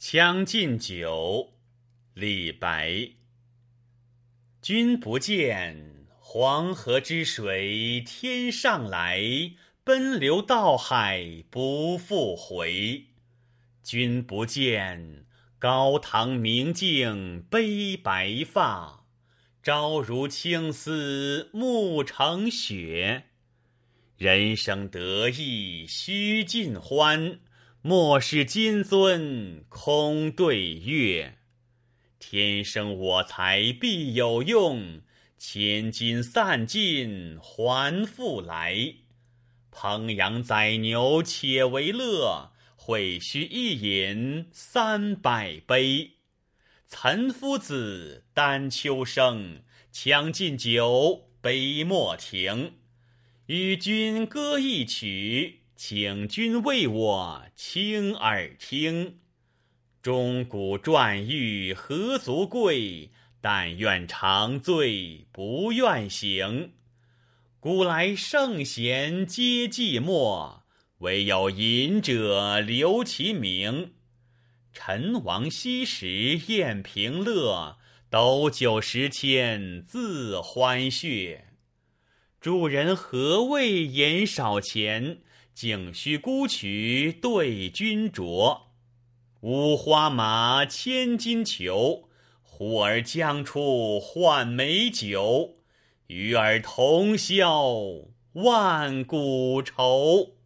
《将进酒》李白。君不见，黄河之水天上来，奔流到海不复回。君不见，高堂明镜悲白发，朝如青丝暮成雪。人生得意须尽欢。莫使金樽空对月，天生我材必有用，千金散尽还复来。烹羊宰牛且为乐，会须一饮三百杯。岑夫子，丹丘生，将进酒，杯莫停。与君歌一曲。请君为我倾耳听，钟鼓馔玉何足贵？但愿长醉不愿醒。古来圣贤皆寂寞，惟有饮者留其名。陈王昔时宴平乐，斗酒十千恣欢谑。主人何为言少钱？径须沽取对君酌，五花马，千金裘，呼儿将出换美酒，与尔同销万古愁。